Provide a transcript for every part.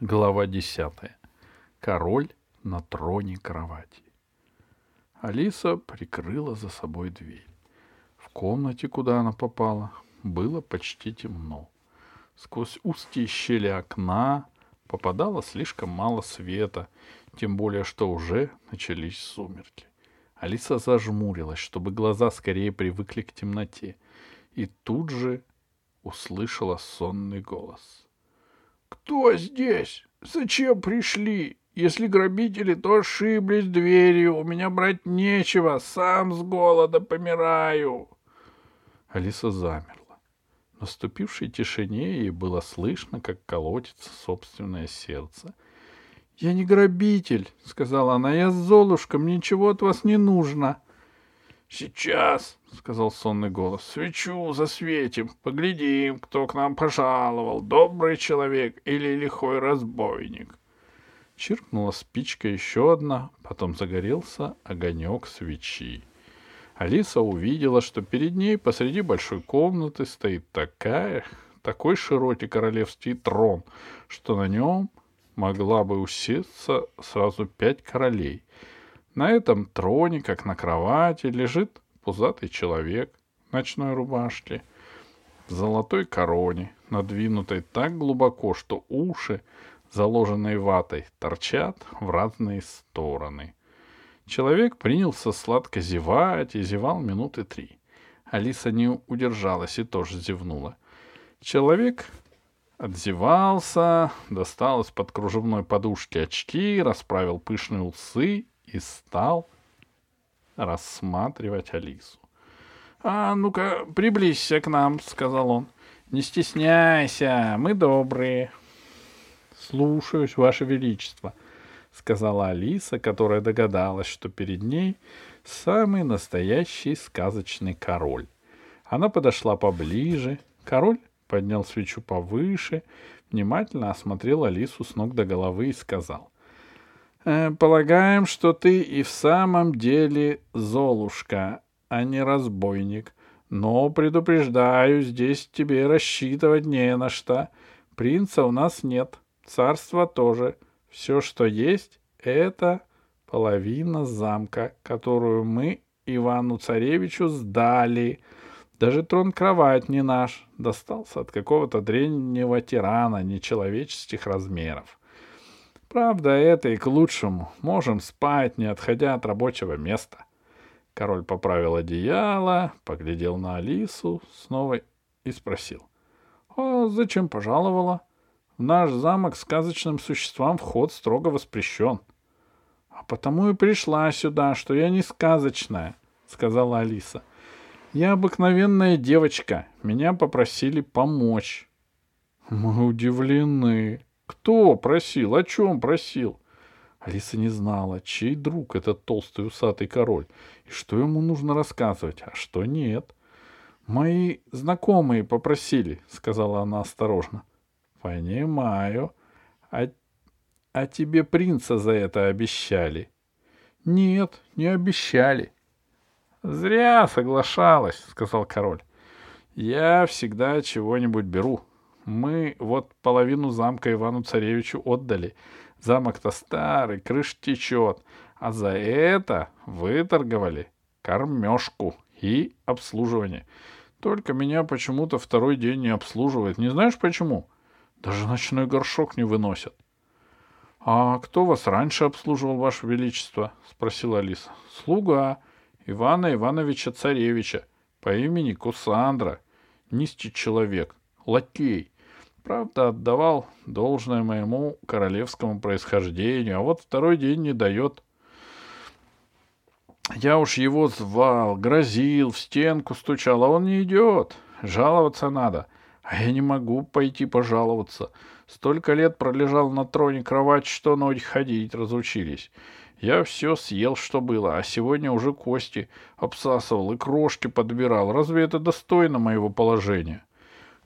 Глава десятая. Король на троне кровати. Алиса прикрыла за собой дверь. В комнате, куда она попала, было почти темно. Сквозь узкие щели окна попадало слишком мало света, тем более, что уже начались сумерки. Алиса зажмурилась, чтобы глаза скорее привыкли к темноте, и тут же услышала сонный голос. «Кто здесь? Зачем пришли? Если грабители, то ошиблись дверью. У меня брать нечего, сам с голода помираю». Алиса замерла. В наступившей тишине ей было слышно, как колотится собственное сердце. «Я не грабитель», — сказала она, — «я Золушка, мне ничего от вас не нужно». «Сейчас», — сказал сонный голос, — «свечу засветим, поглядим, кто к нам пожаловал, добрый человек или лихой разбойник». Чиркнула спичка еще одна, потом загорелся огонек свечи. Алиса увидела, что перед ней посреди большой комнаты стоит такая, такой широкий королевский трон, что на нем могла бы усесться сразу пять королей. На этом троне, как на кровати, лежит пузатый человек в ночной рубашке, в золотой короне, надвинутой так глубоко, что уши, заложенные ватой, торчат в разные стороны. Человек принялся сладко зевать и зевал минуты три. Алиса не удержалась и тоже зевнула. Человек отзевался, достал из-под кружевной подушки очки, расправил пышные усы и стал рассматривать Алису. — А ну-ка, приблизься к нам, — сказал он. — Не стесняйся, мы добрые. — Слушаюсь, Ваше Величество, —— сказала Алиса, которая догадалась, что перед ней самый настоящий сказочный король. Она подошла поближе. Король поднял свечу повыше, внимательно осмотрел Алису с ног до головы и сказал. «Э, «Полагаем, что ты и в самом деле Золушка, а не разбойник. Но, предупреждаю, здесь тебе рассчитывать не на что. Принца у нас нет, царства тоже». Все, что есть, это половина замка, которую мы Ивану Царевичу сдали. Даже трон-кровать не наш, достался от какого-то древнего тирана нечеловеческих размеров. Правда, это и к лучшему. Можем спать, не отходя от рабочего места. Король поправил одеяло, поглядел на Алису снова и спросил. — А зачем пожаловала? В наш замок сказочным существам вход строго воспрещен. — А потому и пришла сюда, что я не сказочная, — сказала Алиса. — Я обыкновенная девочка. Меня попросили помочь. — Мы удивлены. Кто просил? О чем просил? Алиса не знала, чей друг этот толстый усатый король, и что ему нужно рассказывать, а что нет. — Мои знакомые попросили, — сказала она осторожно. Понимаю. А, а тебе принца за это обещали? Нет, не обещали. Зря соглашалась, сказал король. Я всегда чего-нибудь беру. Мы вот половину замка Ивану Царевичу отдали. Замок-то старый, крыш течет. А за это выторговали кормежку и обслуживание. Только меня почему-то второй день не обслуживает. Не знаешь почему? — даже ночной горшок не выносят. — А кто вас раньше обслуживал, Ваше Величество? — спросила Алиса. — Слуга Ивана Ивановича Царевича по имени Кусандра. Низкий человек, лакей. Правда, отдавал должное моему королевскому происхождению, а вот второй день не дает. Я уж его звал, грозил, в стенку стучал, а он не идет. Жаловаться надо — а я не могу пойти пожаловаться. Столько лет пролежал на троне кровать, что ноги ходить разучились. Я все съел, что было, а сегодня уже кости обсасывал и крошки подбирал. Разве это достойно моего положения?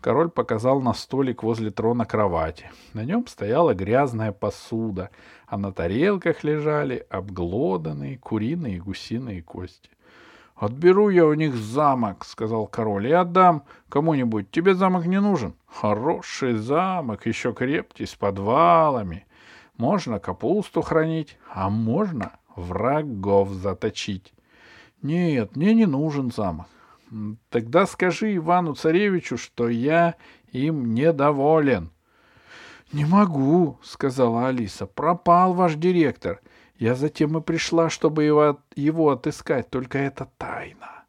Король показал на столик возле трона кровати. На нем стояла грязная посуда, а на тарелках лежали обглоданные куриные и гусиные кости. — Отберу я у них замок, сказал король, и отдам кому-нибудь. Тебе замок не нужен? Хороший замок, еще крепкий, с подвалами. Можно капусту хранить, а можно врагов заточить. Нет, мне не нужен замок. Тогда скажи Ивану Царевичу, что я им недоволен. Не могу, сказала Алиса. Пропал ваш директор. Я затем и пришла, чтобы его, его отыскать, только это тайна.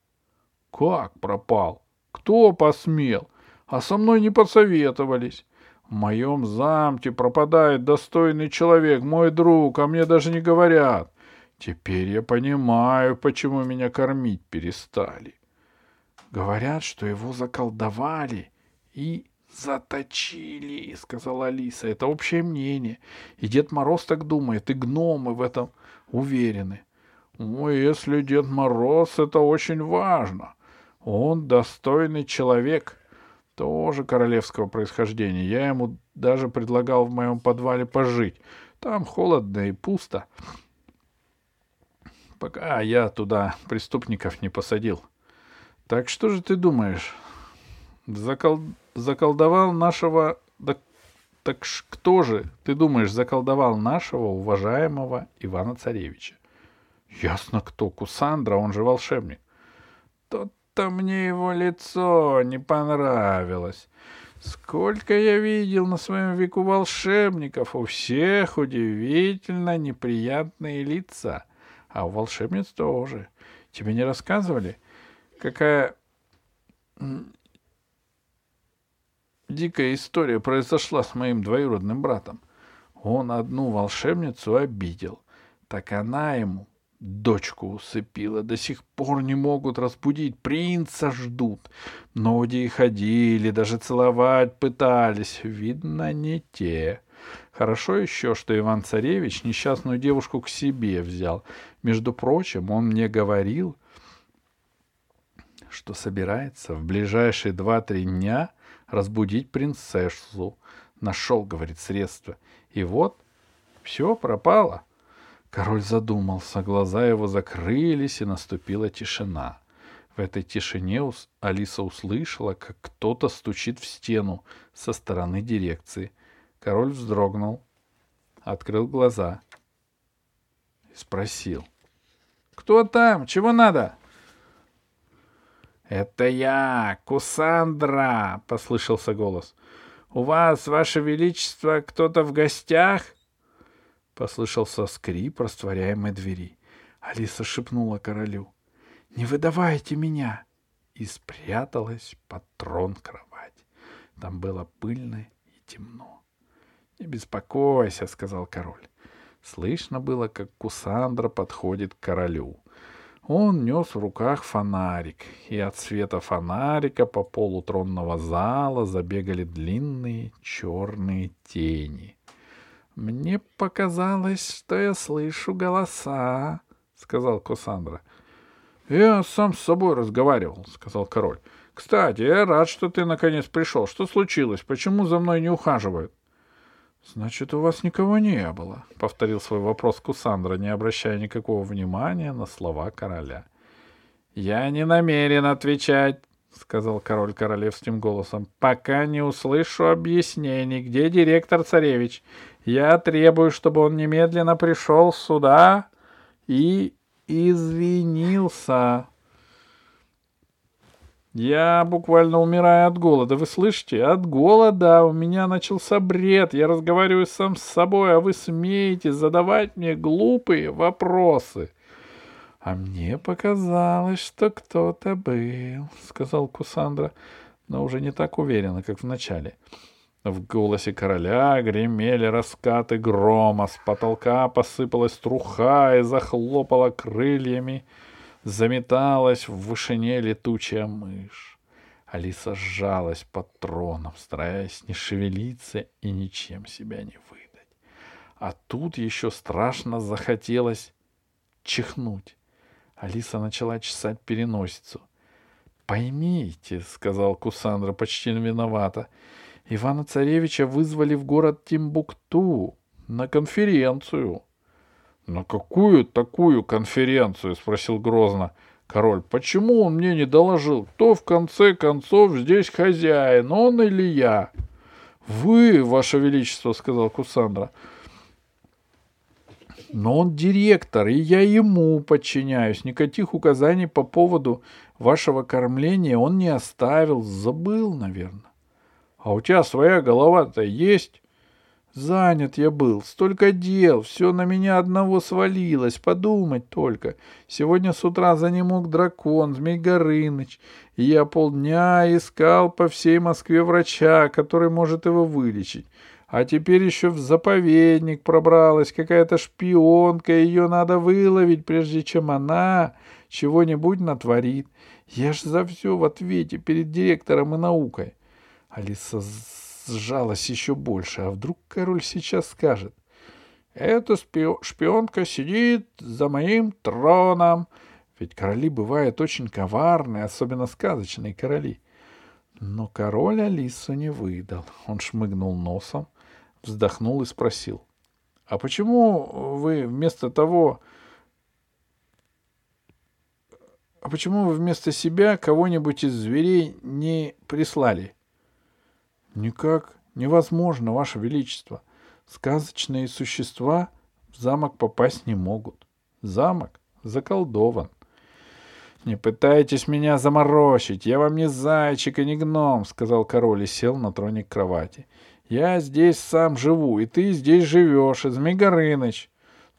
Как пропал? Кто посмел? А со мной не посоветовались. В моем замке пропадает достойный человек, мой друг, а мне даже не говорят. Теперь я понимаю, почему меня кормить перестали. Говорят, что его заколдовали и Заточили, сказала Алиса. Это общее мнение. И Дед Мороз так думает, и гномы в этом уверены. Ой, если Дед Мороз, это очень важно. Он достойный человек, тоже королевского происхождения. Я ему даже предлагал в моем подвале пожить. Там холодно и пусто. Пока я туда преступников не посадил. Так что же ты думаешь? Закол заколдовал нашего... Да, так кто же, ты думаешь, заколдовал нашего уважаемого Ивана Царевича? Ясно кто, Кусандра, он же волшебник. Тот-то мне его лицо не понравилось. Сколько я видел на своем веку волшебников, у всех удивительно неприятные лица. А у волшебниц тоже. Тебе не рассказывали, какая Дикая история произошла с моим двоюродным братом. Он одну волшебницу обидел. Так она ему дочку усыпила. До сих пор не могут разбудить. Принца ждут. Многие ходили, даже целовать пытались. Видно, не те. Хорошо еще, что Иван-царевич несчастную девушку к себе взял. Между прочим, он мне говорил, что собирается в ближайшие два-три дня — разбудить принцессу. Нашел, говорит, средства. И вот, все пропало. Король задумался, глаза его закрылись, и наступила тишина. В этой тишине Алиса услышала, как кто-то стучит в стену со стороны дирекции. Король вздрогнул, открыл глаза и спросил. «Кто там? Чего надо?» «Это я, Кусандра!» — послышался голос. «У вас, ваше величество, кто-то в гостях?» Послышался скрип растворяемой двери. Алиса шепнула королю. «Не выдавайте меня!» И спряталась под трон кровать. Там было пыльно и темно. «Не беспокойся», — сказал король. Слышно было, как Кусандра подходит к королю. Он нес в руках фонарик, и от света фонарика по полу тронного зала забегали длинные черные тени. «Мне показалось, что я слышу голоса», — сказал Косандра. «Я сам с собой разговаривал», — сказал король. «Кстати, я рад, что ты наконец пришел. Что случилось? Почему за мной не ухаживают?» «Значит, у вас никого не было», — повторил свой вопрос Кусандра, не обращая никакого внимания на слова короля. «Я не намерен отвечать», — сказал король королевским голосом, — «пока не услышу объяснений, где директор-царевич. Я требую, чтобы он немедленно пришел сюда и извинился». Я буквально умираю от голода. Вы слышите? От голода у меня начался бред. Я разговариваю сам с собой, а вы смеете задавать мне глупые вопросы. А мне показалось, что кто-то был, сказал Кусандра, но уже не так уверенно, как в начале. В голосе короля гремели раскаты грома, с потолка посыпалась труха и захлопала крыльями — Заметалась в вышине летучая мышь. Алиса сжалась под троном, стараясь не шевелиться и ничем себя не выдать. А тут еще страшно захотелось чихнуть. Алиса начала чесать переносицу. «Поймите», — сказал Кусандра почти виновата, — «Ивана Царевича вызвали в город Тимбукту на конференцию». «На какую такую конференцию?» — спросил грозно Король, почему он мне не доложил? Кто в конце концов здесь хозяин, он или я? Вы, ваше величество, сказал Кусандра. Но он директор, и я ему подчиняюсь. Никаких указаний по поводу вашего кормления он не оставил. Забыл, наверное. А у тебя своя голова-то есть? Занят я был, столько дел, все на меня одного свалилось, подумать только. Сегодня с утра за ним мог дракон, Змей Горыныч, и я полдня искал по всей Москве врача, который может его вылечить. А теперь еще в заповедник пробралась какая-то шпионка, ее надо выловить, прежде чем она чего-нибудь натворит. Я ж за все в ответе перед директором и наукой. Алиса сжалась еще больше. А вдруг король сейчас скажет? Эта шпионка сидит за моим троном. Ведь короли бывают очень коварные, особенно сказочные короли. Но король Алису не выдал. Он шмыгнул носом, вздохнул и спросил. — А почему вы вместо того... А почему вы вместо себя кого-нибудь из зверей не прислали? — Никак невозможно, Ваше Величество. Сказочные существа в замок попасть не могут. Замок заколдован. — Не пытайтесь меня заморочить, я вам не зайчик и не гном, — сказал король и сел на троне к кровати. — Я здесь сам живу, и ты здесь живешь, и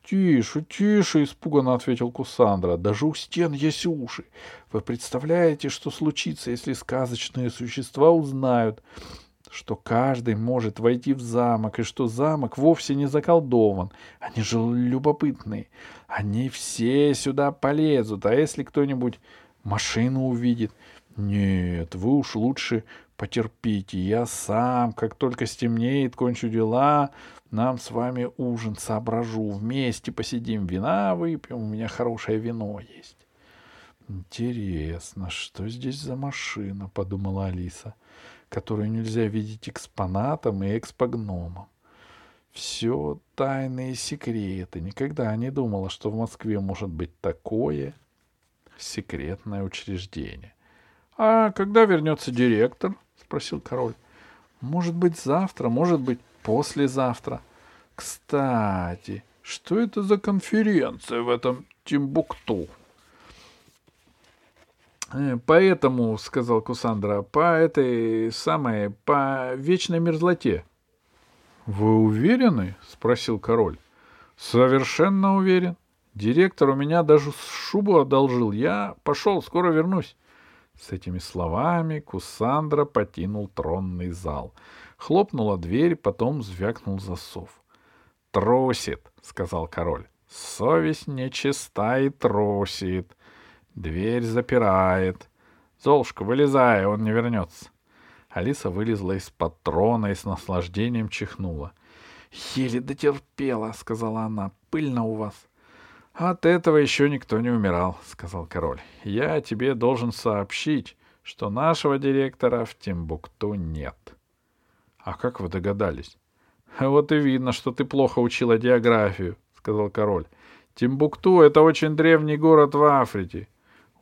Тише, тише, — испуганно ответил Кусандра. — Даже у стен есть уши. Вы представляете, что случится, если сказочные существа узнают, что каждый может войти в замок, и что замок вовсе не заколдован. Они же любопытные. Они все сюда полезут, а если кто-нибудь машину увидит? Нет, вы уж лучше потерпите. Я сам, как только стемнеет, кончу дела, нам с вами ужин соображу. Вместе посидим, вина выпьем, у меня хорошее вино есть. Интересно, что здесь за машина, подумала Алиса которую нельзя видеть экспонатом и экспогномом. Все тайные секреты. Никогда не думала, что в Москве может быть такое секретное учреждение. — А когда вернется директор? — спросил король. — Может быть, завтра, может быть, послезавтра. Кстати, что это за конференция в этом Тимбукту? — поэтому, — сказал Кусандра, — по этой самой, по вечной мерзлоте. — Вы уверены? — спросил король. — Совершенно уверен. Директор у меня даже шубу одолжил. Я пошел, скоро вернусь. С этими словами Кусандра покинул тронный зал. Хлопнула дверь, потом звякнул засов. — Трусит, — сказал король. — Совесть нечиста и трусит. Дверь запирает. Золушка, вылезай, он не вернется. Алиса вылезла из-под трона и с наслаждением чихнула. «Еле дотерпела», — сказала она. «Пыльно у вас». «От этого еще никто не умирал», — сказал король. «Я тебе должен сообщить, что нашего директора в Тимбукту нет». «А как вы догадались?» «Вот и видно, что ты плохо учила географию», — сказал король. «Тимбукту — это очень древний город в Африке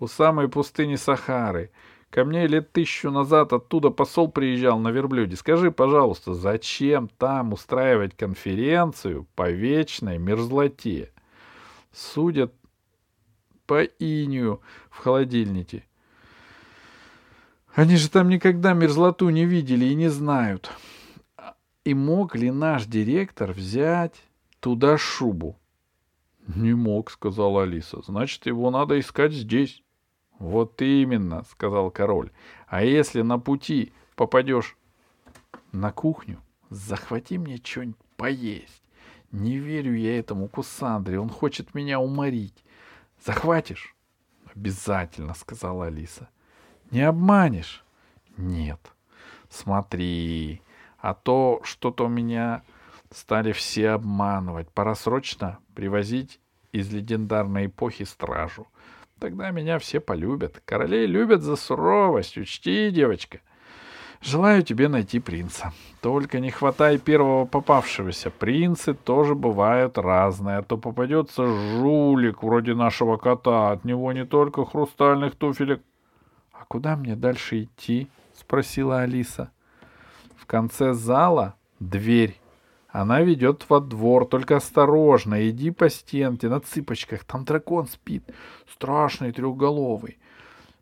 у самой пустыни Сахары. Ко мне лет тысячу назад оттуда посол приезжал на верблюде. Скажи, пожалуйста, зачем там устраивать конференцию по вечной мерзлоте? Судят по инию в холодильнике. Они же там никогда мерзлоту не видели и не знают. И мог ли наш директор взять туда шубу? — Не мог, — сказала Алиса. — Значит, его надо искать здесь. Вот именно, сказал король. А если на пути попадешь на кухню, захвати мне что-нибудь поесть. Не верю я этому Кусандре, он хочет меня уморить. Захватишь? Обязательно, сказала Алиса. Не обманешь? Нет. Смотри, а то что-то у меня стали все обманывать. Пора срочно привозить из легендарной эпохи стражу. Тогда меня все полюбят. Королей любят за суровость. Учти, девочка. Желаю тебе найти принца. Только не хватай первого попавшегося. Принцы тоже бывают разные, а то попадется жулик вроде нашего кота. От него не только хрустальных туфелек. — А куда мне дальше идти? — спросила Алиса. — В конце зала дверь. Она ведет во двор, только осторожно, иди по стенке на цыпочках, там дракон спит, страшный трехголовый.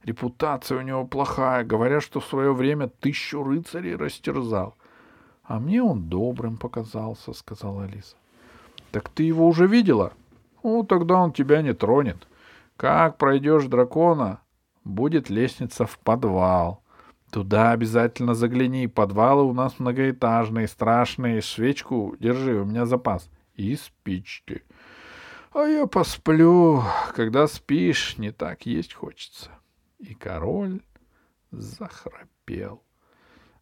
Репутация у него плохая, говорят, что в свое время тысячу рыцарей растерзал. — А мне он добрым показался, — сказала Алиса. — Так ты его уже видела? — Ну, тогда он тебя не тронет. Как пройдешь дракона, будет лестница в подвал. Туда обязательно загляни. Подвалы у нас многоэтажные, страшные. Свечку держи, у меня запас. И спички. А я посплю. Когда спишь, не так есть хочется. И король захрапел.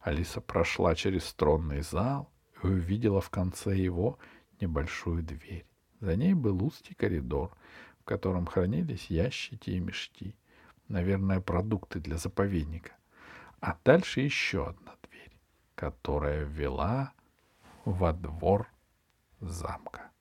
Алиса прошла через тронный зал и увидела в конце его небольшую дверь. За ней был узкий коридор, в котором хранились ящики и мешки. Наверное, продукты для заповедника. А дальше еще одна дверь, которая вела во двор замка.